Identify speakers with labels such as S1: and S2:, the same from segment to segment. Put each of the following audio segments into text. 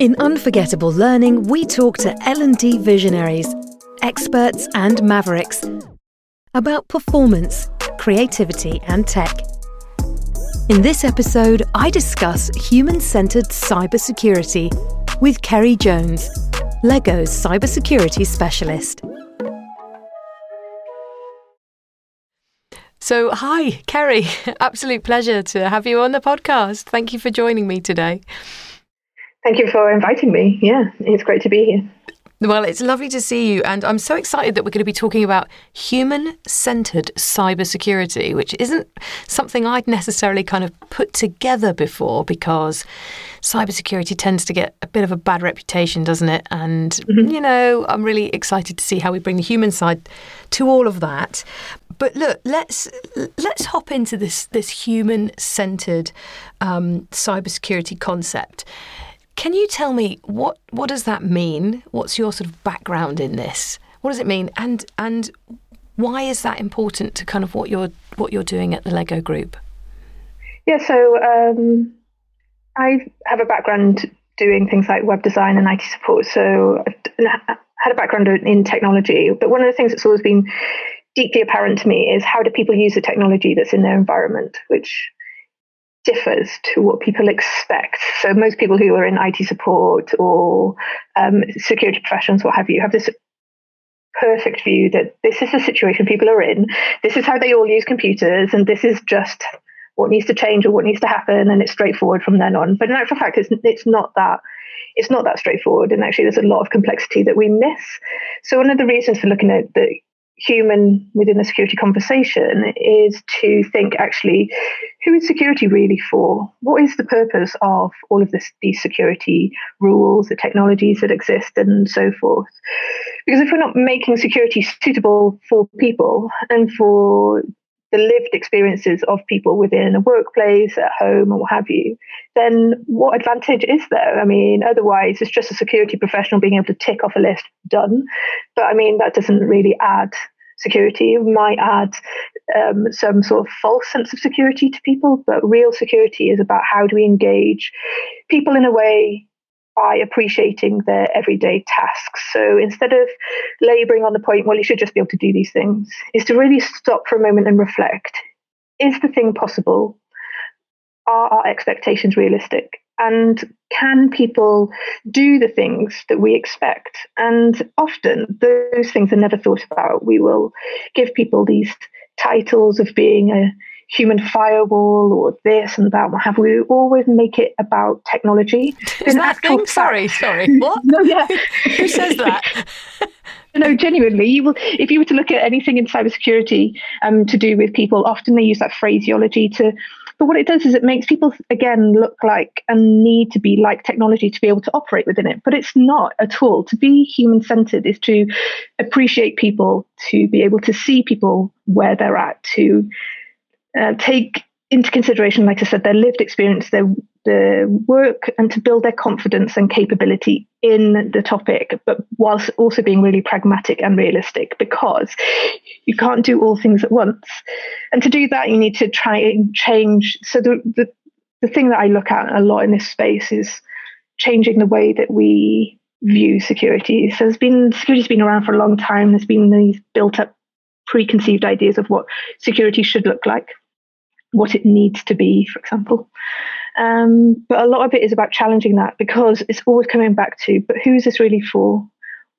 S1: In Unforgettable Learning, we talk to L&D visionaries, experts and mavericks about performance, creativity and tech. In this episode, I discuss human-centered cybersecurity with Ceri Jones, Lego's cybersecurity specialist. So, hi, Ceri. Absolute pleasure to have you on the podcast. Thank you for joining me today.
S2: Thank you for inviting me. Yeah, it's great to be here.
S1: Well, it's lovely to see you. And I'm so excited that we're going to be talking about human centered cybersecurity, which isn't something I'd necessarily kind of put together before because cybersecurity tends to get a bit of a bad reputation, doesn't it? And, mm-hmm. you know, I'm really excited to see how we bring the human side to all of that. But look, let's let's hop into this this human centered um, cybersecurity concept. Can you tell me what what does that mean? What's your sort of background in this? What does it mean? And and why is that important to kind of what you're what you're doing at the Lego Group?
S2: Yeah, so um, I have a background doing things like web design and IT support. So I had a background in technology, but one of the things that's always been deeply apparent to me is how do people use the technology that's in their environment, which differs to what people expect. So most people who are in IT support or um, security professionals, what have you, have this perfect view that this is the situation people are in. This is how they all use computers, and this is just what needs to change or what needs to happen, and it's straightforward from then on. But in actual fact, it's it's not that. It's not that straightforward, and actually, there's a lot of complexity that we miss. So one of the reasons for looking at the human within the security conversation is to think actually who is security really for what is the purpose of all of this these security rules the technologies that exist and so forth because if we're not making security suitable for people and for the lived experiences of people within a workplace, at home, or what have you, then what advantage is there? I mean, otherwise, it's just a security professional being able to tick off a list, done. But I mean, that doesn't really add security. Might add um, some sort of false sense of security to people, but real security is about how do we engage people in a way by appreciating their everyday tasks. So instead of laboring on the point, well, you should just be able to do these things, is to really stop for a moment and reflect. Is the thing possible? Are our expectations realistic? And can people do the things that we expect? And often those things are never thought about. We will give people these titles of being a human firewall or this and that. What have we always make it about technology?
S1: Is that thing? Fact, sorry, sorry. What?
S2: no, yeah.
S1: Who says that?
S2: no, genuinely, you will. If you were to look at anything in cybersecurity um, to do with people, often they use that phraseology to. But what it does is it makes people again look like and need to be like technology to be able to operate within it. But it's not at all. To be human centered is to appreciate people, to be able to see people where they're at, to uh, take into consideration, like I said, their lived experience, their the work, and to build their confidence and capability in the topic, but whilst also being really pragmatic and realistic, because you can't do all things at once. And to do that, you need to try and change. So the the, the thing that I look at a lot in this space is changing the way that we view security. So there's been security's been around for a long time. There's been these built up preconceived ideas of what security should look like what it needs to be, for example. Um, but a lot of it is about challenging that because it's always coming back to, but who is this really for?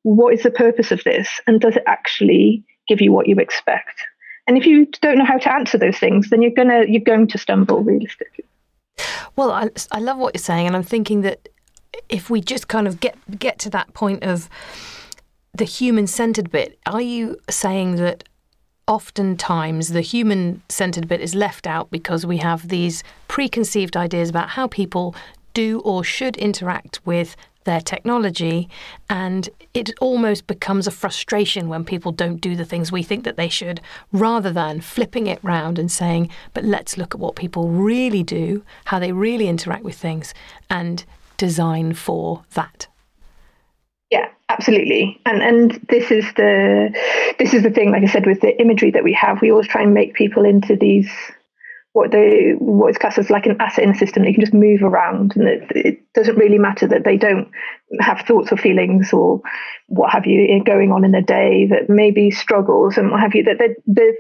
S2: What is the purpose of this? And does it actually give you what you expect? And if you don't know how to answer those things, then you're gonna you're going to stumble realistically.
S1: Well, I, I love what you're saying, and I'm thinking that if we just kind of get get to that point of the human centered bit, are you saying that oftentimes the human centered bit is left out because we have these preconceived ideas about how people do or should interact with their technology and it almost becomes a frustration when people don't do the things we think that they should rather than flipping it round and saying but let's look at what people really do how they really interact with things and design for that
S2: yeah absolutely and and this is the this is the thing like i said with the imagery that we have we always try and make people into these what they what is classed as like an asset in the system. They can just move around, and it, it, doesn't really matter that they don't have thoughts or feelings or what have you going on in their day. That maybe struggles and what have you. That that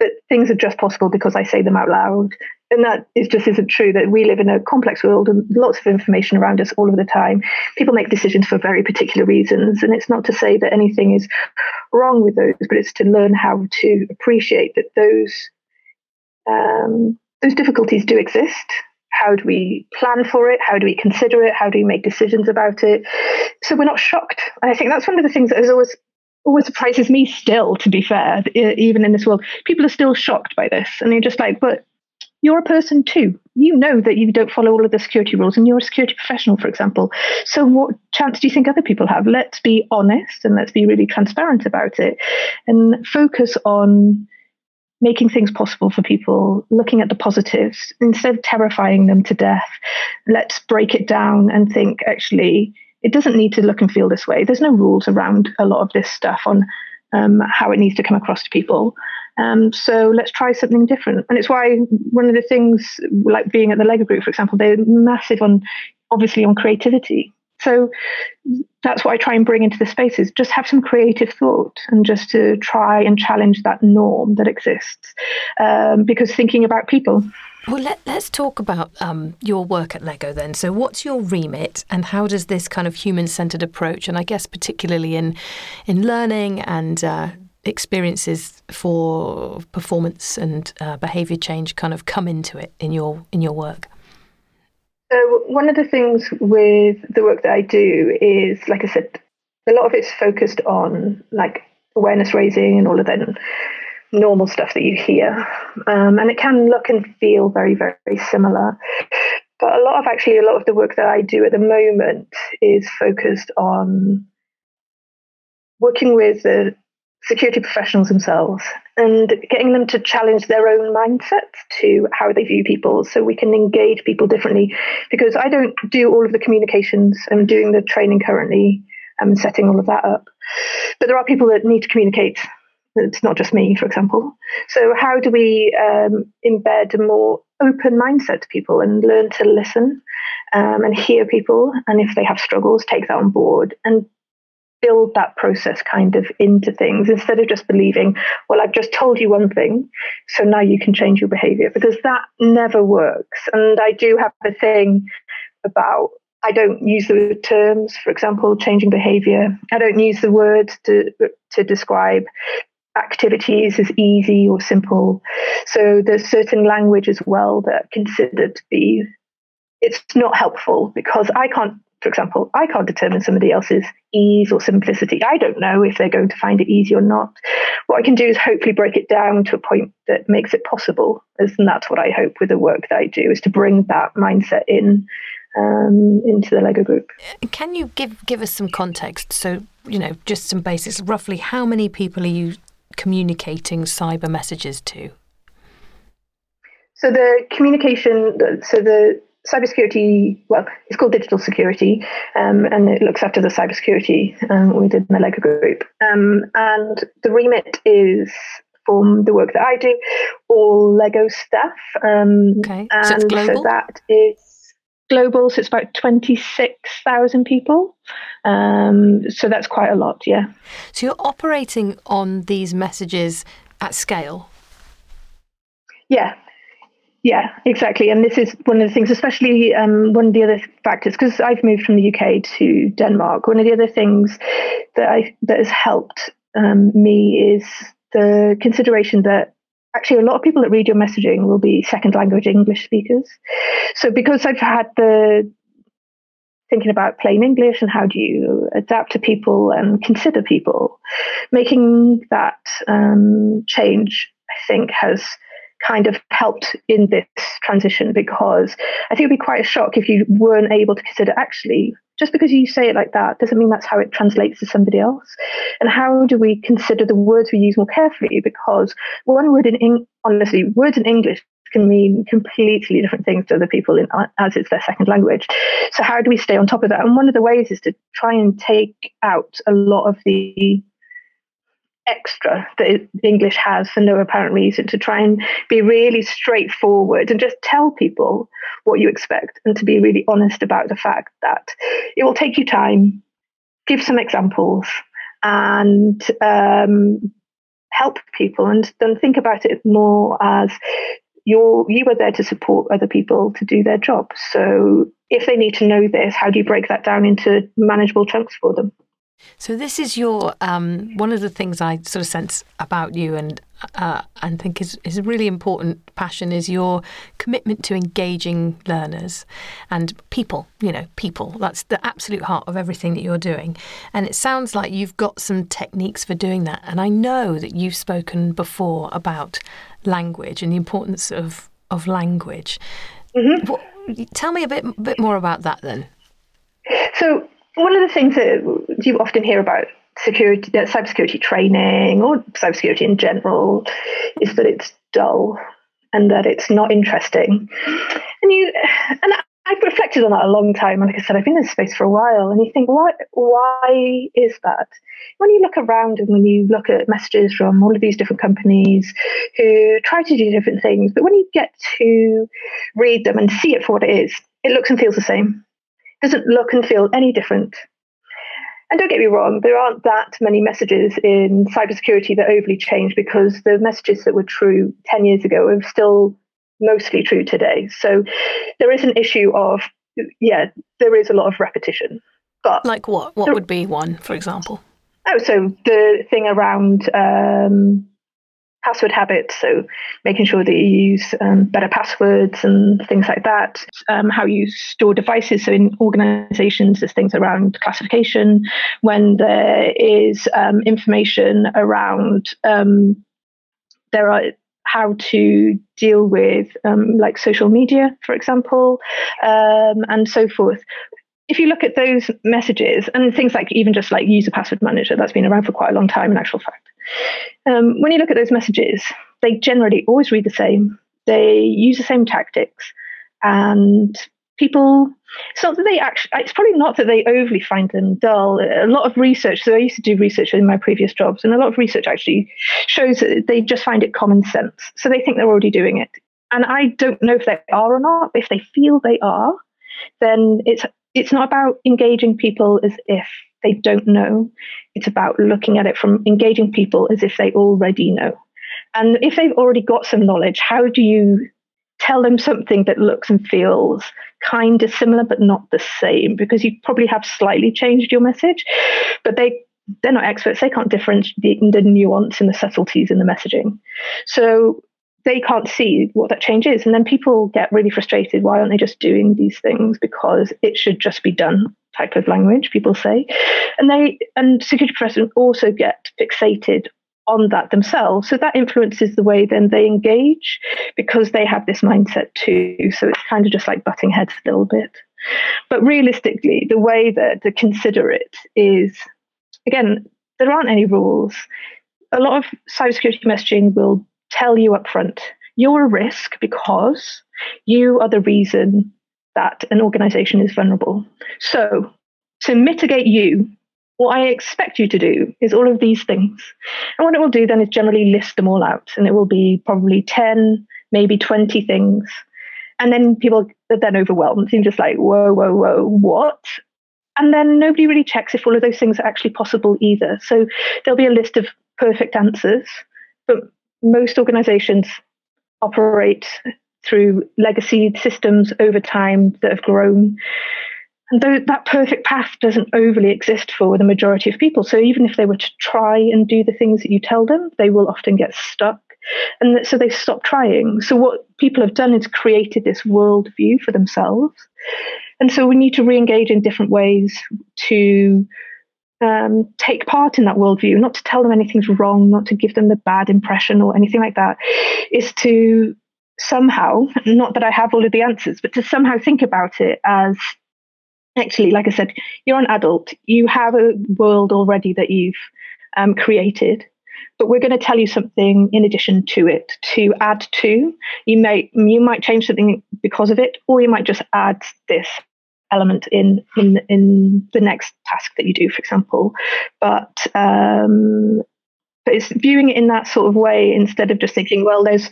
S2: that things are just possible because I say them out loud, and that is just isn't true. That we live in a complex world and lots of information around us all of the time. People make decisions for very particular reasons, and it's not to say that anything is wrong with those, but it's to learn how to appreciate that those um, those difficulties do exist. How do we plan for it? How do we consider it? How do we make decisions about it? So we're not shocked. And I think that's one of the things that has always always surprises me still, to be fair, even in this world. People are still shocked by this. And you're just like, but you're a person too. You know that you don't follow all of the security rules and you're a security professional, for example. So, what chance do you think other people have? Let's be honest and let's be really transparent about it and focus on making things possible for people, looking at the positives instead of terrifying them to death. Let's break it down and think actually, it doesn't need to look and feel this way. There's no rules around a lot of this stuff on um, how it needs to come across to people. Um, so let's try something different. And it's why one of the things, like being at the Lego Group, for example, they're massive on obviously on creativity. So that's what I try and bring into the spaces. Just have some creative thought and just to try and challenge that norm that exists. Um, because thinking about people.
S1: Well, let, us talk about um, your work at Lego then. So, what's your remit, and how does this kind of human-centered approach, and I guess particularly in in learning and uh, experiences for performance and uh, behaviour change, kind of come into it in your in your work?
S2: So one of the things with the work that I do is, like I said, a lot of it's focused on like awareness raising and all of that normal stuff that you hear, um, and it can look and feel very, very similar. But a lot of actually a lot of the work that I do at the moment is focused on working with the security professionals themselves and getting them to challenge their own mindset to how they view people so we can engage people differently. Because I don't do all of the communications, I'm doing the training currently, I'm setting all of that up. But there are people that need to communicate. It's not just me, for example. So, how do we um, embed a more open mindset to people and learn to listen um, and hear people? And if they have struggles, take that on board and build that process kind of into things instead of just believing, well, I've just told you one thing, so now you can change your behavior because that never works. And I do have a thing about I don't use the terms, for example, changing behavior. I don't use the words to to describe activities as easy or simple. So there's certain language as well that are considered to be it's not helpful because I can't for example, I can't determine somebody else's ease or simplicity. I don't know if they're going to find it easy or not. What I can do is hopefully break it down to a point that makes it possible. And that's what I hope with the work that I do is to bring that mindset in um, into the Lego group.
S1: Can you give give us some context? So you know, just some basics. Roughly, how many people are you communicating cyber messages to?
S2: So the communication, so the cybersecurity, well, it's called digital security, um, and it looks after the cybersecurity um, within the Lego group. Um, and the remit is from the work that I do, all Lego stuff. Um,
S1: okay, and so, global?
S2: so that is global, so it's about 26,000 people. Um, so that's quite a lot, yeah.
S1: So you're operating on these messages at scale?
S2: Yeah, yeah, exactly. And this is one of the things, especially um, one of the other factors, because I've moved from the UK to Denmark. One of the other things that I that has helped um, me is the consideration that actually a lot of people that read your messaging will be second language English speakers. So because I've had the thinking about plain English and how do you adapt to people and consider people, making that um, change, I think, has kind of helped in this transition because I think it'd be quite a shock if you weren't able to consider actually just because you say it like that doesn't mean that's how it translates to somebody else. And how do we consider the words we use more carefully? Because one word in honestly, words in English can mean completely different things to other people in, as it's their second language. So how do we stay on top of that? And one of the ways is to try and take out a lot of the extra that English has for no apparent reason to try and be really straightforward and just tell people what you expect and to be really honest about the fact that it will take you time, give some examples, and um, help people and then think about it more as you're you are there to support other people to do their job. So if they need to know this, how do you break that down into manageable chunks for them?
S1: So this is your um, one of the things I sort of sense about you and uh, and think is is a really important passion is your commitment to engaging learners and people. You know, people. That's the absolute heart of everything that you're doing. And it sounds like you've got some techniques for doing that. And I know that you've spoken before about language and the importance of of language. Mm-hmm. What, tell me a bit bit more about that then.
S2: So one of the things that you often hear about security, uh, cybersecurity training or cybersecurity in general is that it's dull and that it's not interesting. And you and I've reflected on that a long time. Like I said, I've been in this space for a while, and you think, why? Why is that? When you look around and when you look at messages from all of these different companies who try to do different things, but when you get to read them and see it for what it is, it looks and feels the same doesn't look and feel any different. And don't get me wrong, there aren't that many messages in cybersecurity that overly change because the messages that were true 10 years ago are still mostly true today. So there is an issue of, yeah, there is a lot of repetition. But
S1: like what? What there, would be one, for example?
S2: Oh, so the thing around um, password habits, so making sure that you use um, better passwords and things like that. Um, how you store devices, so in organizations, there's things around classification. When there is um, information around, um, there are how to deal with um, like social media, for example, um, and so forth if you look at those messages and things like even just like user password manager, that's been around for quite a long time in actual fact. Um, when you look at those messages, they generally always read the same. They use the same tactics, and people. It's not that they actually. It's probably not that they overly find them dull. A lot of research. So I used to do research in my previous jobs, and a lot of research actually shows that they just find it common sense. So they think they're already doing it, and I don't know if they are or not. But If they feel they are, then it's it's not about engaging people as if they don't know. It's about looking at it from engaging people as if they already know. And if they've already got some knowledge, how do you tell them something that looks and feels kind of similar but not the same? Because you probably have slightly changed your message, but they they're not experts. They can't differentiate the nuance and the subtleties in the messaging. So they can't see what that change is. And then people get really frustrated. Why aren't they just doing these things? Because it should just be done type of language, people say. And they and security professionals also get fixated on that themselves. So that influences the way then they engage because they have this mindset too. So it's kind of just like butting heads a little bit. But realistically, the way that to consider it is again, there aren't any rules. A lot of cybersecurity messaging will tell you up front you're a risk because you are the reason that an organization is vulnerable. So, to mitigate you, what I expect you to do is all of these things. And what it will do then is generally list them all out. And it will be probably 10, maybe 20 things. And then people are then overwhelmed and just like, whoa, whoa, whoa, what? And then nobody really checks if all of those things are actually possible either. So there'll be a list of perfect answers, but most organizations operate through legacy systems over time that have grown. And that perfect path doesn't overly exist for the majority of people. So even if they were to try and do the things that you tell them, they will often get stuck. And so they stop trying. So what people have done is created this worldview for themselves. And so we need to re-engage in different ways to um, take part in that worldview, not to tell them anything's wrong, not to give them the bad impression or anything like that, is to somehow, not that I have all of the answers, but to somehow think about it as actually, like I said, you're an adult, you have a world already that you've um, created. But we're going to tell you something in addition to it to add to. You may you might change something because of it, or you might just add this element in in in the next task that you do, for example. But um, but it's viewing it in that sort of way instead of just thinking, well, there's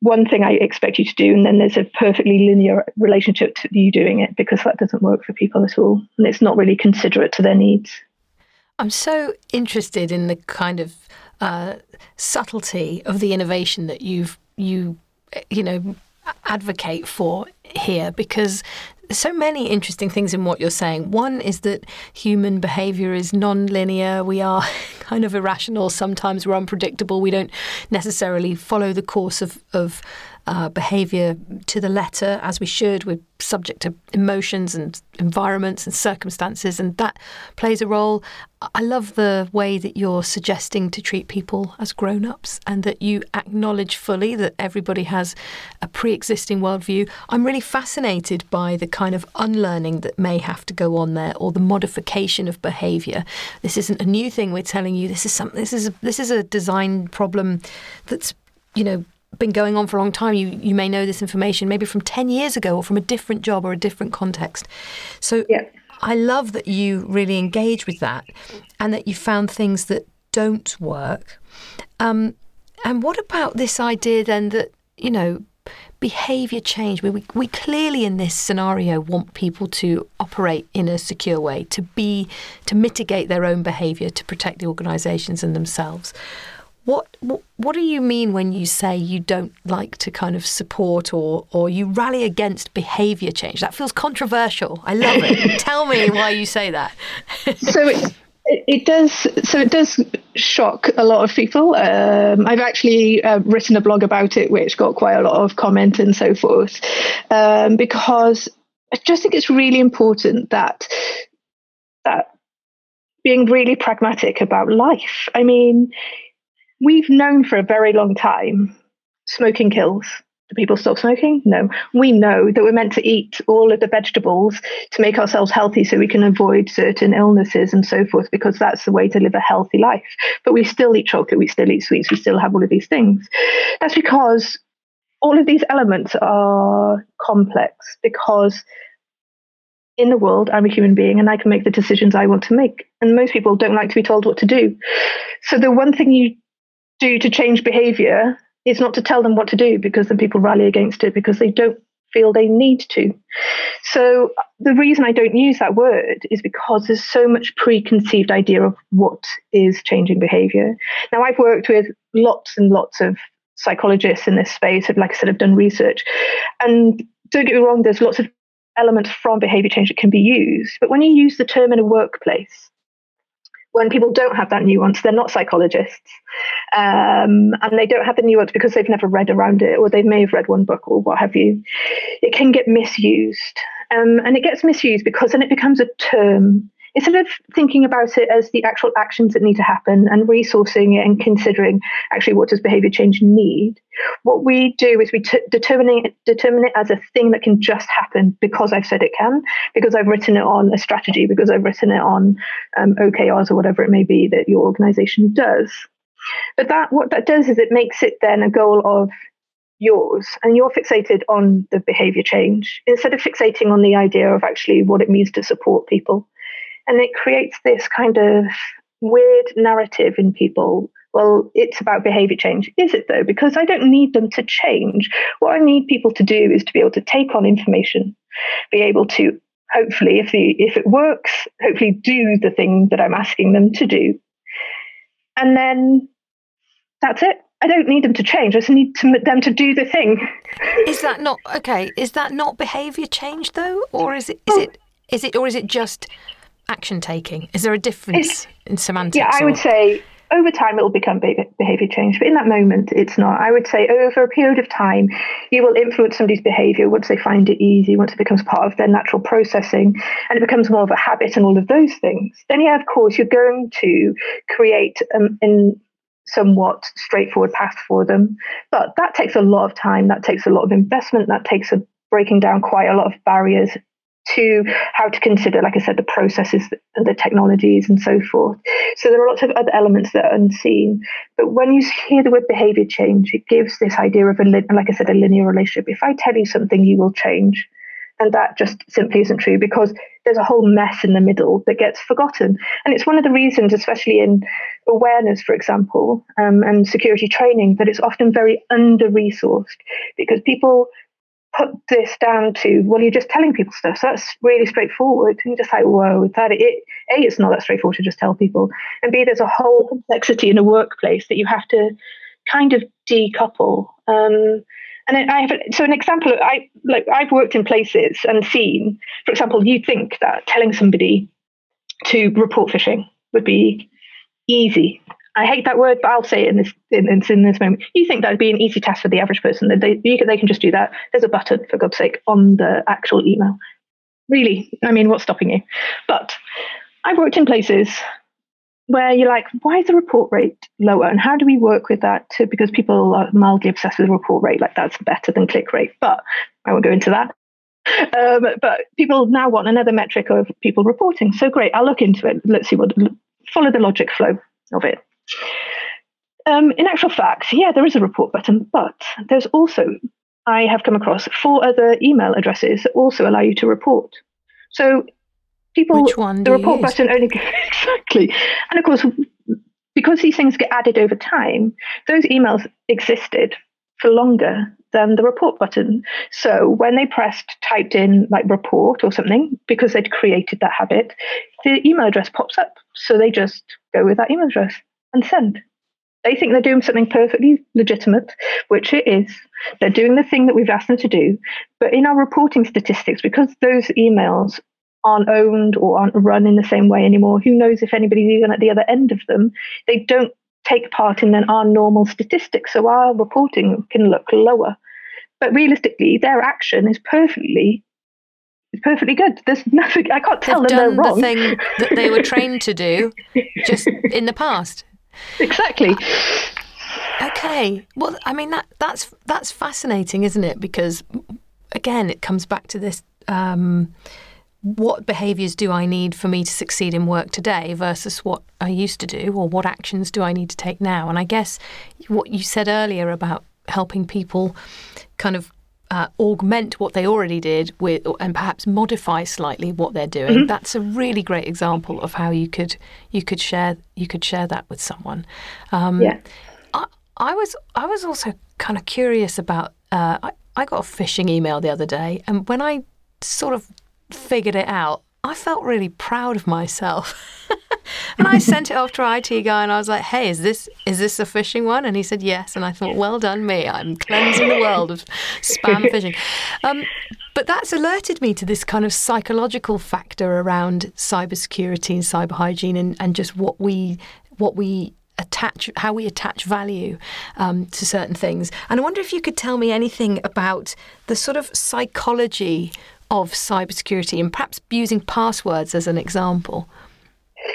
S2: one thing I expect you to do, and then there's a perfectly linear relationship to you doing it because that doesn't work for people at all. And it's not really considerate to their needs.
S1: I'm so interested in the kind of uh, subtlety of the innovation that you've you you know advocate for here because so many interesting things in what you're saying. One is that human behavior is non-linear. We are kind of irrational. Sometimes we're unpredictable. We don't necessarily follow the course of, of uh, behavior to the letter as we should. We're subject to emotions and environments and circumstances, and that plays a role. I love the way that you're suggesting to treat people as grown ups and that you acknowledge fully that everybody has a pre existing worldview. I'm really fascinated by the kind of unlearning that may have to go on there or the modification of behavior. This isn't a new thing we're telling you. This is some this is a, this is a design problem that's you know been going on for a long time, you, you may know this information maybe from 10 years ago or from a different job or a different context. So yeah. I love that you really engage with that and that you found things that don't work. Um, and what about this idea then that, you know, behavior change? We, we clearly in this scenario want people to operate in a secure way, to be, to mitigate their own behavior, to protect the organizations and themselves. What, what what do you mean when you say you don't like to kind of support or or you rally against behaviour change? That feels controversial. I love it. Tell me why you say that.
S2: so it, it does. So it does shock a lot of people. Um, I've actually uh, written a blog about it, which got quite a lot of comment and so forth, um, because I just think it's really important that that being really pragmatic about life. I mean, we've known for a very long time smoking kills. Do people stop smoking? No. We know that we're meant to eat all of the vegetables to make ourselves healthy so we can avoid certain illnesses and so forth, because that's the way to live a healthy life. But we still eat chocolate, we still eat sweets, we still have all of these things. That's because all of these elements are complex because in the world, I'm a human being and I can make the decisions I want to make. And most people don't like to be told what to do. So the one thing you do to change behavior is not to tell them what to do because then people rally against it because they don't feel they need to. So the reason I don't use that word is because there's so much preconceived idea of what is changing behavior. Now I've worked with lots and lots of psychologists in this space, have like I said, have done research. And don't get me wrong, there's lots of elements from behavior change that can be used. But when you use the term in a workplace, when people don't have that nuance, they're not psychologists. Um, and they don't have the nuance because they've never read around it or they may have read one book or what have you. It can get misused. Um, and it gets misused because then it becomes a term instead of thinking about it as the actual actions that need to happen and resourcing it and considering actually what does behavior change need, what we do is we t- determine it, determine it as a thing that can just happen because I've said it can, because I've written it on a strategy, because I've written it on um, OKRs or whatever it may be that your organization does. But that what that does is it makes it then a goal of yours and you're fixated on the behavior change instead of fixating on the idea of actually what it means to support people and it creates this kind of weird narrative in people. Well, it's about behavior change. Is it though? Because I don't need them to change. What I need people to do is to be able to take on information, be able to hopefully, if the if it works, hopefully do the thing that I'm asking them to do. And then that's it. I don't need them to change. I just need to, them to do the thing.
S1: Is that not okay? Is that not behaviour change though, or is it is oh. it is it or is it just action taking? Is there a difference it's, in semantics?
S2: Yeah, I or? would say over time it will become behavior change, but in that moment it's not. I would say over a period of time, you will influence somebody's behavior once they find it easy, once it becomes part of their natural processing, and it becomes more of a habit and all of those things. Then, yeah, of course, you're going to create um, in somewhat straightforward path for them, but that takes a lot of time. That takes a lot of investment. That takes a breaking down quite a lot of barriers to how to consider, like I said, the processes and the technologies and so forth. So there are lots of other elements that are unseen. But when you hear the word behavior change, it gives this idea of a, like I said, a linear relationship. If I tell you something, you will change. And that just simply isn't true because there's a whole mess in the middle that gets forgotten. And it's one of the reasons, especially in awareness, for example, um, and security training, that it's often very under resourced because people put this down to, well, you're just telling people stuff. So that's really straightforward. And you're just like, whoa, that it, A, it's not that straightforward to just tell people. And B, there's a whole complexity in a workplace that you have to kind of decouple. Um, and I have so an example. I like I've worked in places and seen, for example, you'd think that telling somebody to report phishing would be easy. I hate that word, but I'll say it in this in, in this moment. You think that would be an easy task for the average person? That they you, they can just do that. There's a button for God's sake on the actual email. Really, I mean, what's stopping you? But I've worked in places where you're like, why is the report rate lower? And how do we work with that? To, because people are mildly obsessed with report rate, like that's better than click rate. But I won't go into that. Um, but people now want another metric of people reporting. So great, I'll look into it. Let's see what follow the logic flow of it. Um, in actual fact, yeah, there is a report button, but there's also I have come across four other email addresses that also allow you to report. So people the report
S1: use?
S2: button only exactly and of course because these things get added over time those emails existed for longer than the report button so when they pressed typed in like report or something because they'd created that habit the email address pops up so they just go with that email address and send they think they're doing something perfectly legitimate, which it is. They're doing the thing that we've asked them to do. But in our reporting statistics, because those emails aren't owned or aren't run in the same way anymore. Who knows if anybody's even at the other end of them? They don't take part in then our normal statistics, so our reporting can look lower. But realistically, their action is perfectly is perfectly good. There's nothing I can't tell
S1: They've
S2: them they're
S1: done
S2: wrong.
S1: the thing that they were trained to do just in the past.
S2: Exactly.
S1: Okay. Well, I mean that that's that's fascinating, isn't it? Because again, it comes back to this. Um, what behaviours do I need for me to succeed in work today versus what I used to do, or what actions do I need to take now? And I guess what you said earlier about helping people kind of uh, augment what they already did with, and perhaps modify slightly what they're doing.
S2: Mm-hmm.
S1: That's a really great example of how you could you could share you could share that with someone. Um,
S2: Yeah.
S1: I, I was I was also kind of curious about. Uh, I, I got a phishing email the other day, and when I sort of figured it out, I felt really proud of myself. and I sent it off to our IT guy, and I was like, "Hey, is this is this a phishing one?" And he said yes, and I thought, "Well done, me! I'm cleansing the world of spam phishing." Um, but that's alerted me to this kind of psychological factor around cybersecurity and cyber hygiene, and, and just what we what we attach how we attach value um, to certain things. And I wonder if you could tell me anything about the sort of psychology of cybersecurity and perhaps using passwords as an example.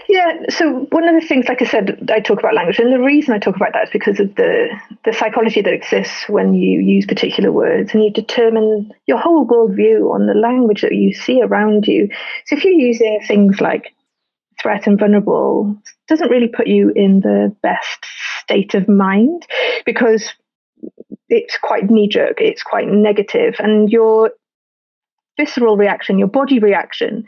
S2: Yeah, so one of the things, like I said, I talk about language, and the reason I talk about that is because of the the psychology that exists when you use particular words, and you determine your whole worldview on the language that you see around you. So if you're using things like threat and vulnerable, doesn't really put you in the best state of mind because it's quite knee jerk, it's quite negative, and your visceral reaction, your body reaction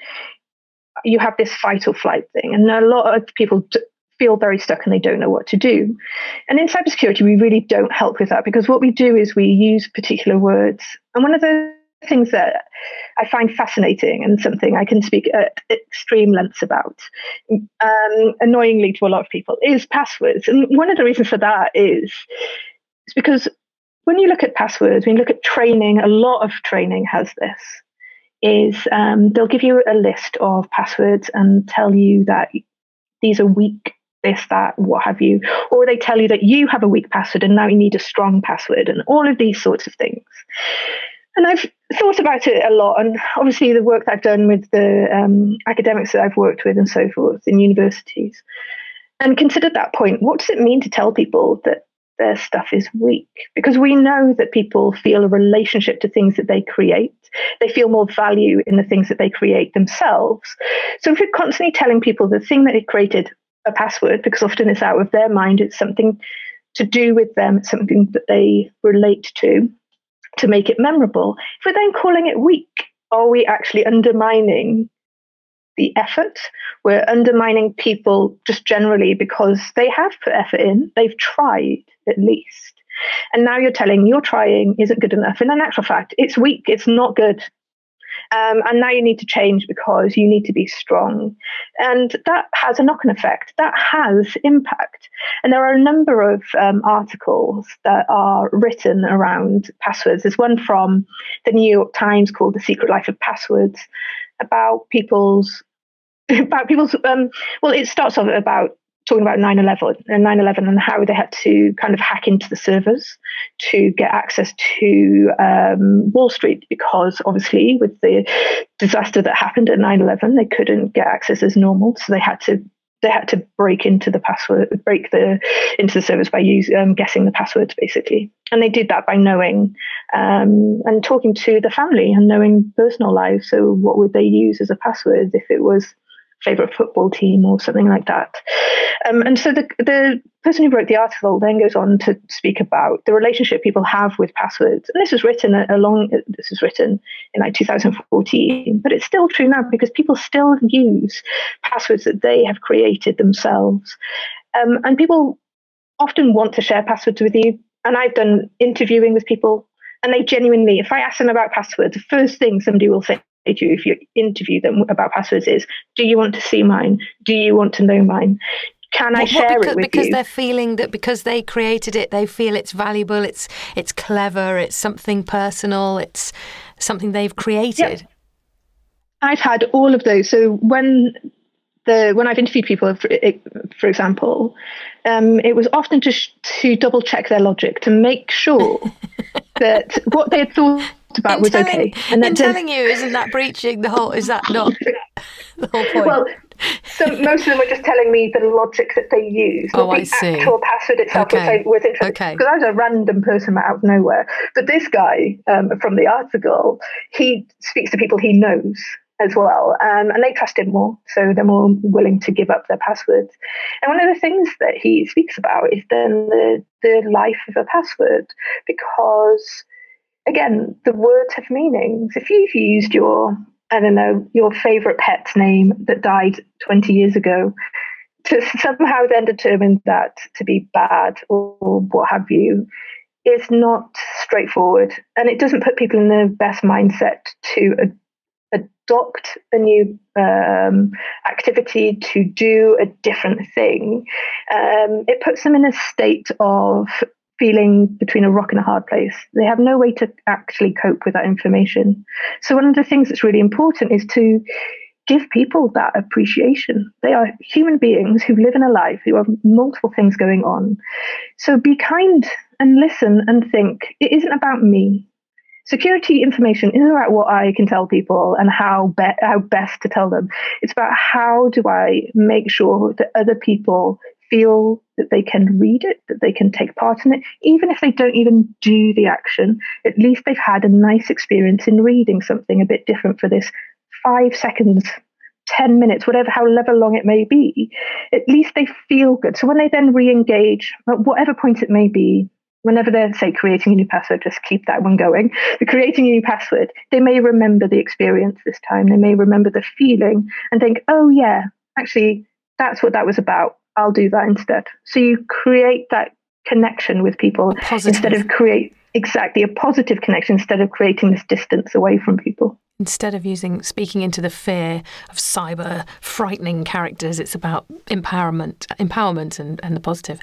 S2: you have this fight or flight thing. And a lot of people t- feel very stuck and they don't know what to do. And in cybersecurity, we really don't help with that because what we do is we use particular words. And one of the things that I find fascinating and something I can speak at extreme lengths about, um, annoyingly to a lot of people, is passwords. And one of the reasons for that is, is because when you look at passwords, when you look at training, a lot of training has this is um, they'll give you a list of passwords and tell you that these are weak, this, that, what have you, or they tell you that you have a weak password and now you need a strong password, and all of these sorts of things. And I've thought about it a lot, and obviously the work that I've done with the um, academics that I've worked with and so forth in universities, and considered that point. What does it mean to tell people that their stuff is weak because we know that people feel a relationship to things that they create. They feel more value in the things that they create themselves. So if you're constantly telling people the thing that they created a password, because often it's out of their mind, it's something to do with them, something that they relate to, to make it memorable. If we're then calling it weak, are we actually undermining the effort? We're undermining people just generally because they have put effort in, they've tried at least. And now you're telling you're trying isn't good enough. And in actual fact, it's weak, it's not good. Um, and now you need to change because you need to be strong. And that has a knock on effect. That has impact. And there are a number of um, articles that are written around passwords. There's one from the New York Times called The Secret Life of Passwords about people's about people's um, well it starts off about talking about 9-11 and 9-11 and how they had to kind of hack into the servers to get access to um, wall street because obviously with the disaster that happened at 9-11 they couldn't get access as normal so they had to they had to break into the password break the into the servers by using um, guessing the passwords basically. And they did that by knowing um, and talking to the family and knowing personal lives so what would they use as a password if it was favorite football team or something like that. Um, and so the, the person who wrote the article then goes on to speak about the relationship people have with passwords. And this was written along, this was written in like 2014, but it's still true now because people still use passwords that they have created themselves. Um, and people often want to share passwords with you. And I've done interviewing with people and they genuinely, if I ask them about passwords, the first thing somebody will say if you interview them about passwords is do you want to see mine do you want to know mine can I share
S1: because,
S2: it with
S1: because
S2: you?
S1: they're feeling that because they created it, they feel it's valuable, it's it's clever, it's something personal, it's something they've created. Yep.
S2: I've had all of those. So when the when I've interviewed people, for, for example, um, it was often to sh- to double check their logic to make sure that what they had thought about
S1: in
S2: was
S1: telling,
S2: okay.
S1: And then in telling you, isn't that breaching the whole? Is that not the whole point?
S2: Well, so most of them were just telling me the logic that they used,
S1: oh,
S2: not
S1: the
S2: I see. actual password itself, okay. which I was interesting okay. because I was a random person out of nowhere. But this guy um, from the article, he speaks to people he knows as well, um, and they trust him more, so they're more willing to give up their passwords. And one of the things that he speaks about is then the the life of a password, because again, the words have meanings. If you've used your, I don't know, your favorite pet's name that died 20 years ago, to somehow then determine that to be bad or what have you is not straightforward. And it doesn't put people in the best mindset to adopt a new um, activity, to do a different thing. Um, it puts them in a state of feeling between a rock and a hard place. They have no way to actually cope with that information. So, one of the things that's really important is to give people that appreciation. They are human beings who live in a life, who have multiple things going on. So, be kind and listen and think it isn't about me. Security information isn't about what I can tell people and how be- how best to tell them. It's about how do I make sure that other people feel that they can read it, that they can take part in it, even if they don't even do the action. At least they've had a nice experience in reading something a bit different for this five seconds, 10 minutes, whatever, however long it may be. At least they feel good. So when they then re engage, at whatever point it may be, whenever they're, say, creating a new password, just keep that one going. Creating a new password, they may remember the experience this time. They may remember the feeling and think, oh, yeah, actually, that's what that was about. I'll do that instead. So you create that connection with people instead of create exactly a positive connection instead of creating this distance away from people
S1: instead of using speaking into the fear of cyber frightening characters it's about empowerment empowerment and, and the positive.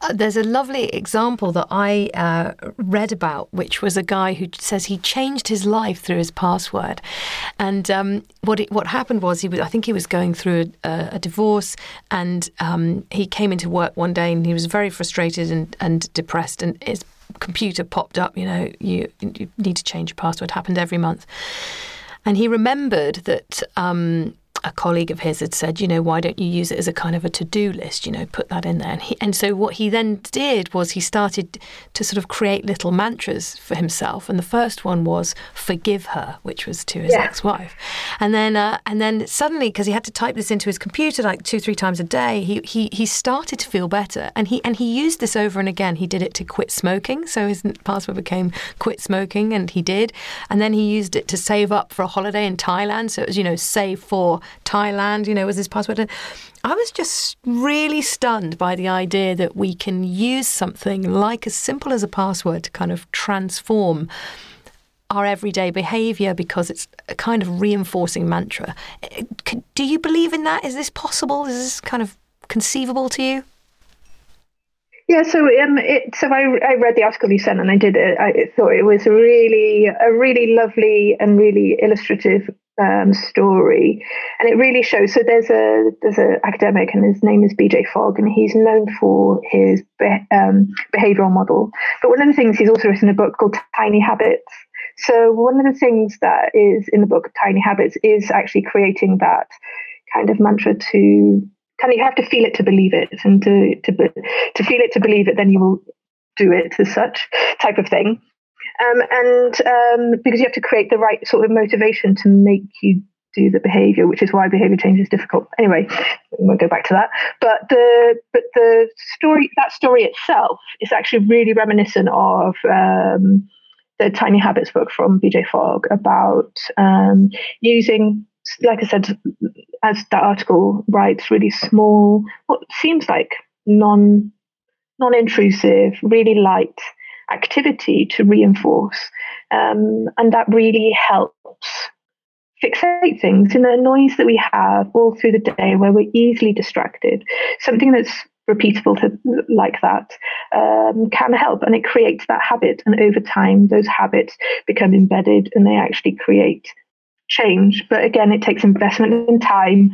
S1: Uh, there's a lovely example that i uh, read about which was a guy who says he changed his life through his password. And um, what it, what happened was he was i think he was going through a, a divorce and um, he came into work one day and he was very frustrated and, and depressed and his computer popped up, you know, you, you need to change your password, happened every month. And he remembered that um, a colleague of his had said, you know, why don't you use it as a kind of a to-do list? You know, put that in there. And, he, and so what he then did was he started to sort of create little mantras for himself. And the first one was "forgive her," which was to his yeah. ex-wife. And then, uh, and then suddenly, because he had to type this into his computer like two, three times a day, he he he started to feel better. And he and he used this over and again. He did it to quit smoking, so his password became "quit smoking," and he did. And then he used it to save up for a holiday in Thailand. So it was, you know, save for Thailand, you know, was his password. I was just really stunned by the idea that we can use something like as simple as a password to kind of transform our everyday behavior because it's a kind of reinforcing mantra. Do you believe in that? Is this possible? Is this kind of conceivable to you?
S2: Yeah, so um, it, so I, I read the article you sent and I did it. I thought it was really a really lovely and really illustrative um, story, and it really shows. So there's a there's an academic, and his name is B.J. Fogg, and he's known for his be- um, behavioral model. But one of the things he's also written a book called Tiny Habits. So one of the things that is in the book Tiny Habits is actually creating that kind of mantra to kind of you have to feel it to believe it, and to to to feel it to believe it, then you will do it as such type of thing. Um, and um, because you have to create the right sort of motivation to make you do the behavior, which is why behavior change is difficult. Anyway, we won't go back to that. But the but the story that story itself is actually really reminiscent of um, the Tiny Habits book from BJ Fogg about um, using, like I said, as that article writes, really small, what seems like non non intrusive, really light activity to reinforce. Um, and that really helps fixate things in the noise that we have all through the day where we're easily distracted. Something that's repeatable to like that um, can help and it creates that habit and over time those habits become embedded and they actually create change but again it takes investment in time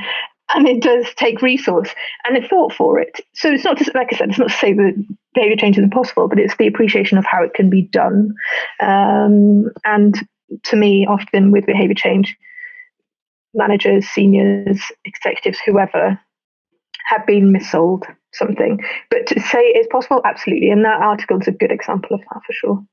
S2: and it does take resource and a thought for it. So it's not just like I said, it's not to say that behavior change is impossible, but it's the appreciation of how it can be done. Um, and to me, often with behavior change, managers, seniors, executives, whoever, have been missold something. But to say it's possible, absolutely. And that article is a good example of that for sure.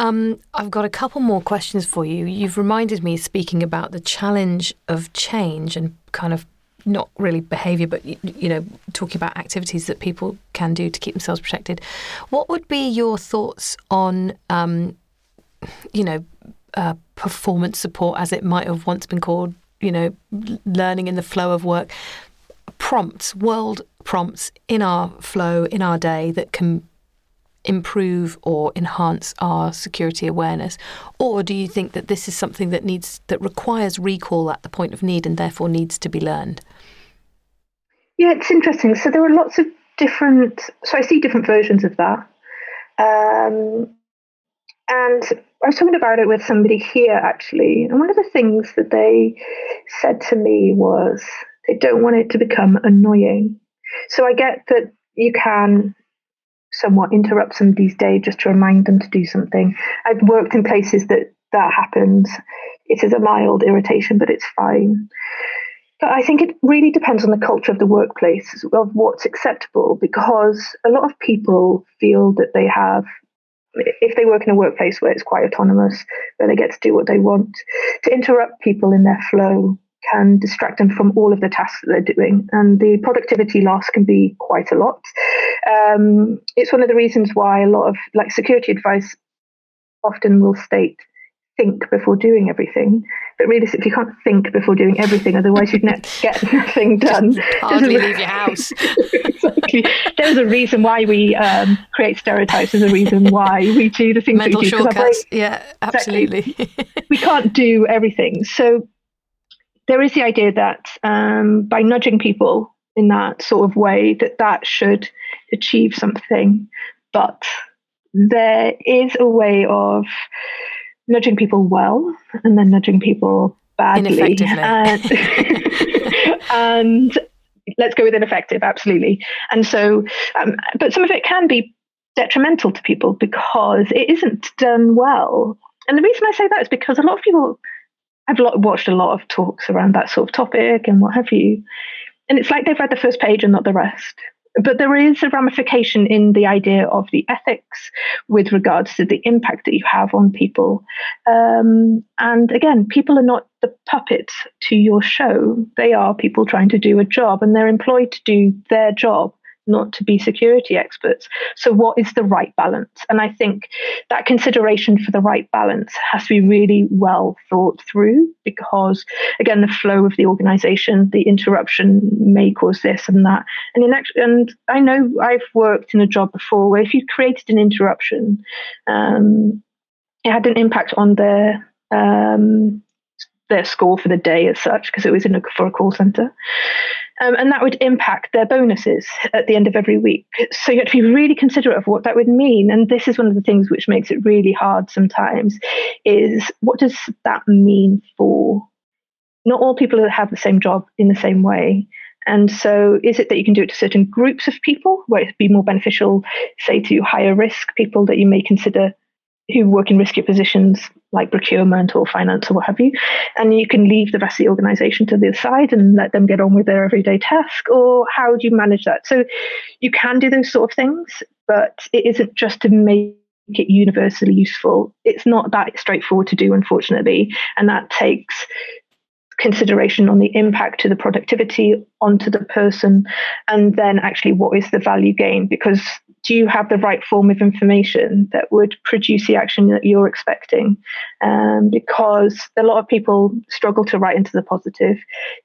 S1: Um, I've got a couple more questions for you. You've reminded me, speaking about the challenge of change and kind of not really behaviour, but you know, talking about activities that people can do to keep themselves protected. What would be your thoughts on, um, you know, uh, performance support, as it might have once been called? You know, learning in the flow of work, prompts, world prompts in our flow in our day that can improve or enhance our security awareness? Or do you think that this is something that needs that requires recall at the point of need and therefore needs to be learned?
S2: Yeah it's interesting. So there are lots of different so i see different versions of that. Um, and i was talking about it with somebody here actually and one of the things that they said to me was they don't want it to become annoying. So i get that you can somewhat interrupt somebody's day just to remind them to do something. I've worked in places that that happens. It is a mild irritation, but it's fine. But I think it really depends on the culture of the workplace of what's acceptable because a lot of people feel that they have if they work in a workplace where it's quite autonomous, where they get to do what they want, to interrupt people in their flow can distract them from all of the tasks that they're doing, and the productivity loss can be quite a lot. Um, it's one of the reasons why a lot of like security advice often will state think before doing everything. But realistically, you can't think before doing everything, otherwise you'd ne- get nothing done.
S1: hardly leave your house.
S2: exactly. There's a reason why we um, create stereotypes. There's a reason why we do the things
S1: Mental
S2: that we
S1: do. Shortcuts. yeah, absolutely.
S2: Exactly. we can't do everything. So there is the idea that um, by nudging people in that sort of way, that that should achieve something. But there is a way of nudging people well and then nudging people badly.
S1: And,
S2: and let's go with ineffective, absolutely. And so, um, but some of it can be detrimental to people because it isn't done well. And the reason I say that is because a lot of people I've watched a lot of talks around that sort of topic and what have you. And it's like they've read the first page and not the rest. But there is a ramification in the idea of the ethics with regards to the impact that you have on people. Um, and again, people are not the puppets to your show. They are people trying to do a job and they're employed to do their job not to be security experts. So, what is the right balance? And I think that consideration for the right balance has to be really well thought through because, again, the flow of the organization, the interruption may cause this and that. And in actually, and I know I've worked in a job before where if you created an interruption, um, it had an impact on their um, their score for the day as such because it was in a, for a call center. Um, and that would impact their bonuses at the end of every week. So you have to be really considerate of what that would mean. And this is one of the things which makes it really hard sometimes is what does that mean for not all people that have the same job in the same way. And so, is it that you can do it to certain groups of people where it'd be more beneficial, say, to higher risk people that you may consider who work in riskier positions like procurement or finance or what have you. And you can leave the rest of the organization to the side and let them get on with their everyday task. Or how do you manage that? So you can do those sort of things, but it isn't just to make it universally useful. It's not that straightforward to do, unfortunately. And that takes consideration on the impact to the productivity onto the person and then actually what is the value gain because do you have the right form of information that would produce the action that you're expecting? Um, because a lot of people struggle to write into the positive.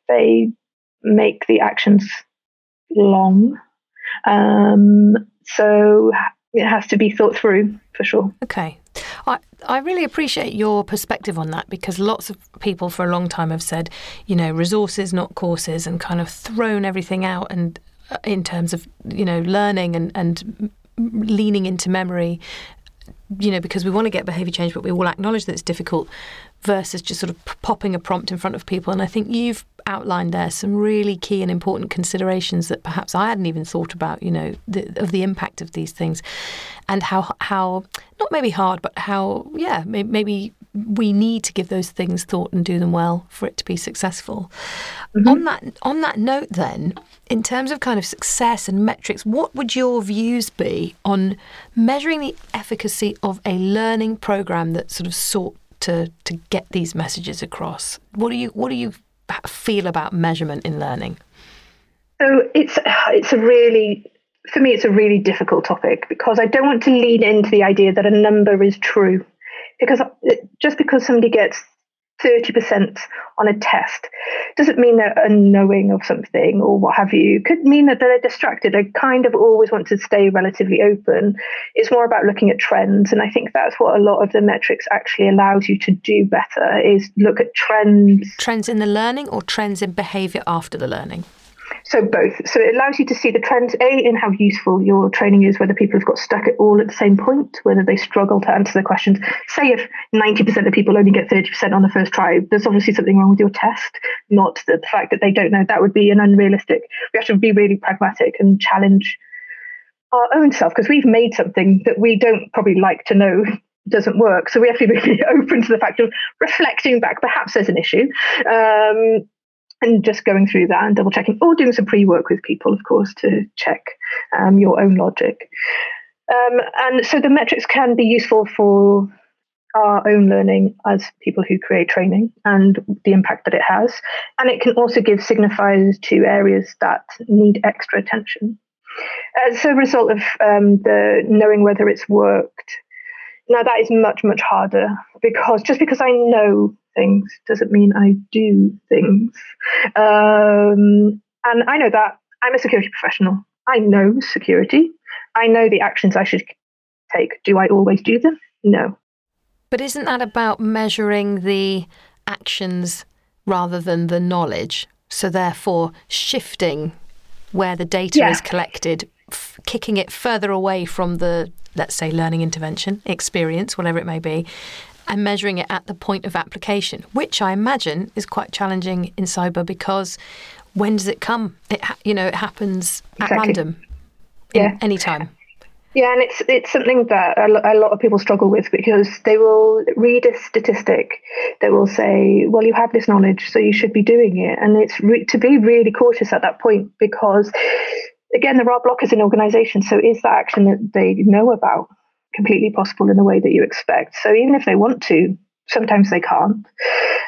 S2: They make the actions long. Um, so it has to be thought through for sure.
S1: Okay. I, I really appreciate your perspective on that because lots of people for a long time have said, you know, resources, not courses, and kind of thrown everything out and in terms of, you know, learning and, and leaning into memory, you know, because we want to get behaviour change, but we all acknowledge that it's difficult versus just sort of popping a prompt in front of people. And I think you've outlined there some really key and important considerations that perhaps I hadn't even thought about, you know, the, of the impact of these things and how, how not maybe hard, but how, yeah, maybe we need to give those things thought and do them well for it to be successful. Mm-hmm. On that on that note then, in terms of kind of success and metrics, what would your views be on measuring the efficacy of a learning program that sort of sought to to get these messages across? What do you what do you feel about measurement in learning?
S2: So it's it's a really for me it's a really difficult topic because I don't want to lean into the idea that a number is true because just because somebody gets 30% on a test doesn't mean they're unknowing of something or what have you. Could mean that they're distracted. I kind of always want to stay relatively open. It's more about looking at trends. And I think that's what a lot of the metrics actually allows you to do better is look at trends.
S1: Trends in the learning or trends in behavior after the learning?
S2: So both. So it allows you to see the trends, A, in how useful your training is, whether people have got stuck at all at the same point, whether they struggle to answer the questions. Say if 90% of people only get 30% on the first try, there's obviously something wrong with your test, not the fact that they don't know. That would be an unrealistic. We have to be really pragmatic and challenge our own self because we've made something that we don't probably like to know doesn't work. So we have to be really open to the fact of reflecting back. Perhaps there's an issue. Um, and just going through that and double checking or doing some pre work with people, of course, to check um, your own logic. Um, and so the metrics can be useful for our own learning as people who create training and the impact that it has. And it can also give signifiers to areas that need extra attention. As a result of um, the knowing whether it's worked, now that is much, much harder because just because I know things doesn't mean I do things. Um, and I know that I'm a security professional. I know security. I know the actions I should take. Do I always do them? No.
S1: But isn't that about measuring the actions rather than the knowledge? So, therefore, shifting where the data yeah. is collected, f- kicking it further away from the, let's say, learning intervention, experience, whatever it may be, and measuring it at the point of application, which I imagine is quite challenging in cyber because when does it come? It you know it happens exactly. at random, yeah, any time.
S2: Yeah, and it's it's something that a lot of people struggle with because they will read a statistic, they will say, "Well, you have this knowledge, so you should be doing it," and it's re- to be really cautious at that point because, again, there are blockers in organisations. So is that action that they know about completely possible in the way that you expect? So even if they want to, sometimes they can't.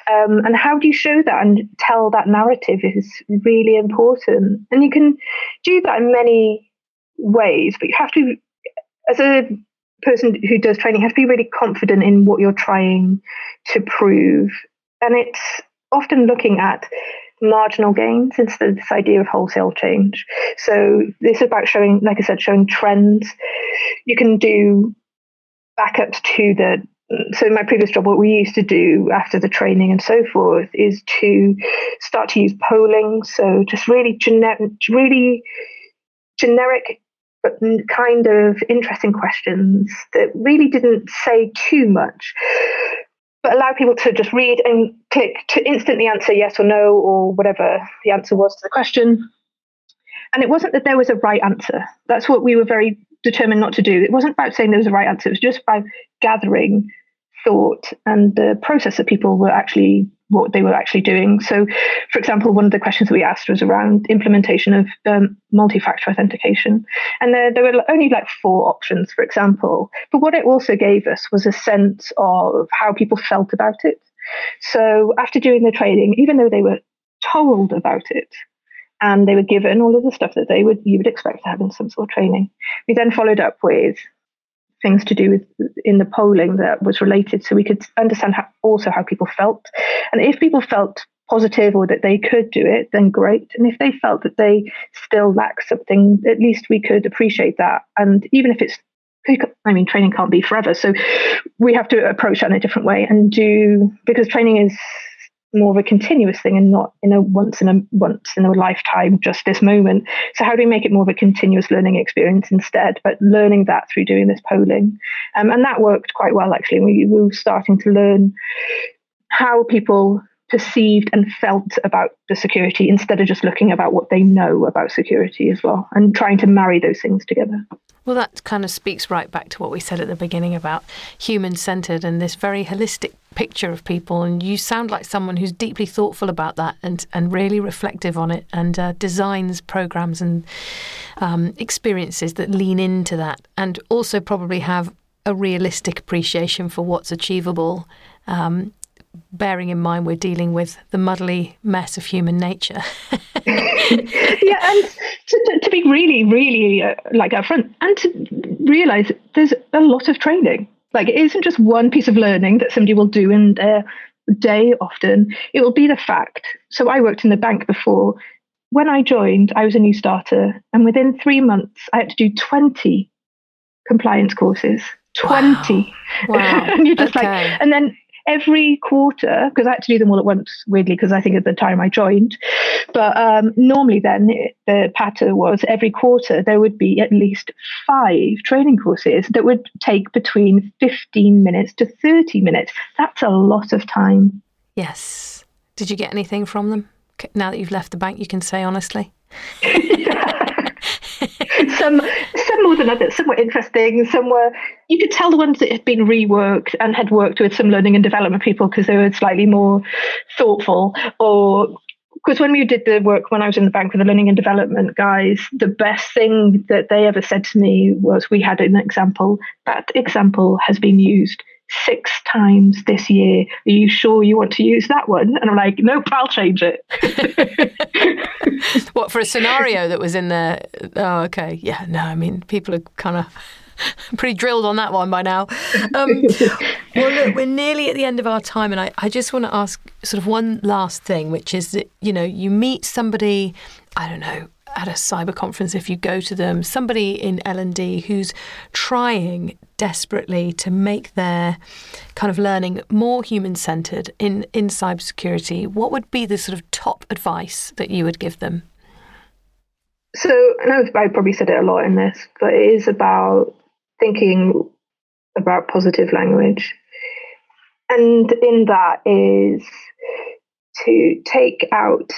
S2: Um, and how do you show that and tell that narrative is really important. And you can do that in many ways, but you have to as a person who does training, you have to be really confident in what you're trying to prove. And it's often looking at marginal gains instead of this idea of wholesale change. So this is about showing, like I said, showing trends. You can do backups to the so in my previous job, what we used to do after the training and so forth is to start to use polling. So just really generic, really generic but kind of interesting questions that really didn't say too much, allow people to just read and click to instantly answer yes or no or whatever the answer was to the question. And it wasn't that there was a right answer. That's what we were very determined not to do. It wasn't about saying there was a right answer. It was just about gathering thought and the process that people were actually what they were actually doing. So, for example, one of the questions that we asked was around implementation of um, multi-factor authentication, and there, there were only like four options, for example. But what it also gave us was a sense of how people felt about it. So, after doing the training, even though they were told about it, and they were given all of the stuff that they would you would expect to have in some sort of training. We then followed up with things to do with in the polling that was related so we could understand how, also how people felt and if people felt positive or that they could do it then great and if they felt that they still lack something at least we could appreciate that and even if it's I mean, training can't be forever. So we have to approach that in a different way and do, because training is more of a continuous thing and not in a once in a once in a lifetime just this moment. So how do we make it more of a continuous learning experience instead but learning that through doing this polling? Um, and that worked quite well actually. We, we were starting to learn how people perceived and felt about the security instead of just looking about what they know about security as well and trying to marry those things together
S1: well, that kind of speaks right back to what we said at the beginning about human centered and this very holistic picture of people. And you sound like someone who's deeply thoughtful about that and, and really reflective on it and uh, designs programs and um, experiences that lean into that and also probably have a realistic appreciation for what's achievable. Um, bearing in mind we're dealing with the muddly mess of human nature.
S2: yeah, and to, to, be really, really uh, like upfront and to realize there's a lot of training. Like it isn't just one piece of learning that somebody will do in their day often. It will be the fact. So I worked in the bank before. When I joined, I was a new starter, and within three months, I had to do 20 compliance courses. 20.
S1: Wow. wow.
S2: and you're just okay. like, and then every quarter, because I had to do them all at once, weirdly, because I think at the time I joined. But um, normally, then the pattern was every quarter there would be at least five training courses that would take between 15 minutes to 30 minutes. That's a lot of time.
S1: Yes. Did you get anything from them? Now that you've left the bank, you can say honestly.
S2: some some more than others. Some were interesting. Some were you could tell the ones that had been reworked and had worked with some learning and development people because they were slightly more thoughtful. Or because when we did the work when I was in the bank with the learning and development guys, the best thing that they ever said to me was, "We had an example. That example has been used." Six times this year. Are you sure you want to use that one? And I'm like, nope, I'll change it.
S1: what for a scenario that was in there? Oh, okay. Yeah, no, I mean, people are kind of pretty drilled on that one by now. Um, well, look, we're nearly at the end of our time, and I, I just want to ask sort of one last thing, which is that, you know, you meet somebody, I don't know, at a cyber conference if you go to them somebody in L&D who's trying desperately to make their kind of learning more human centered in in cybersecurity what would be the sort of top advice that you would give them?
S2: So I know I probably said it a lot in this but it is about thinking about positive language. And in that is to take out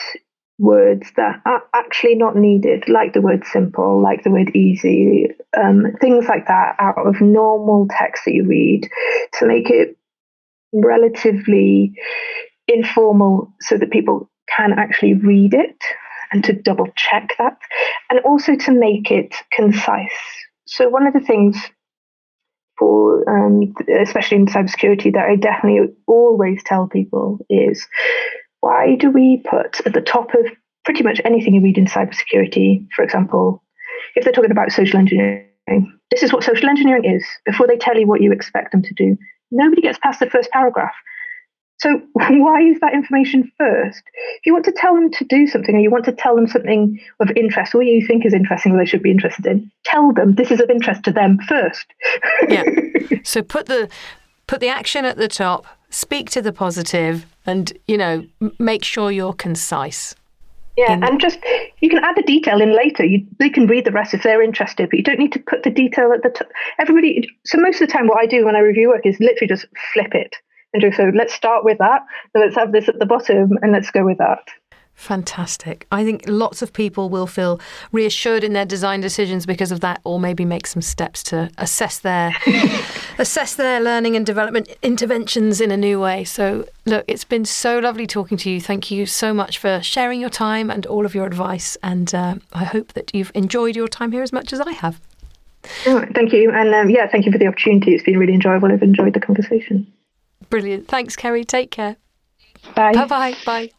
S2: words that are actually not needed, like the word simple, like the word easy, um, things like that, out of normal text that you read to make it relatively informal so that people can actually read it and to double check that, and also to make it concise. So, one of the things for, um, especially in cybersecurity, that I definitely always tell people is why do we put at the top of pretty much anything you read in cybersecurity, for example, if they're talking about social engineering, this is what social engineering is before they tell you what you expect them to do. Nobody gets past the first paragraph. So why is that information first? If you want to tell them to do something or you want to tell them something of interest or you think is interesting or they should be interested in, tell them this is of interest to them first.
S1: yeah. So put the put the action at the top, speak to the positive and, you know, make sure you're concise.
S2: Yeah, in... and just you can add the detail in later. You, they can read the rest if they're interested, but you don't need to put the detail at the top. Everybody. So most of the time, what I do when I review work is literally just flip it and do so. Let's start with that. So let's have this at the bottom, and let's go with that.
S1: Fantastic. I think lots of people will feel reassured in their design decisions because of that, or maybe make some steps to assess their assess their learning and development interventions in a new way. So, look, it's been so lovely talking to you. Thank you so much for sharing your time and all of your advice. And uh, I hope that you've enjoyed your time here as much as I have.
S2: Oh, thank you, and um, yeah, thank you for the opportunity. It's been really enjoyable. I've enjoyed the conversation.
S1: Brilliant. Thanks, Ceri. Take care.
S2: Bye.
S1: Bye. Bye. Bye.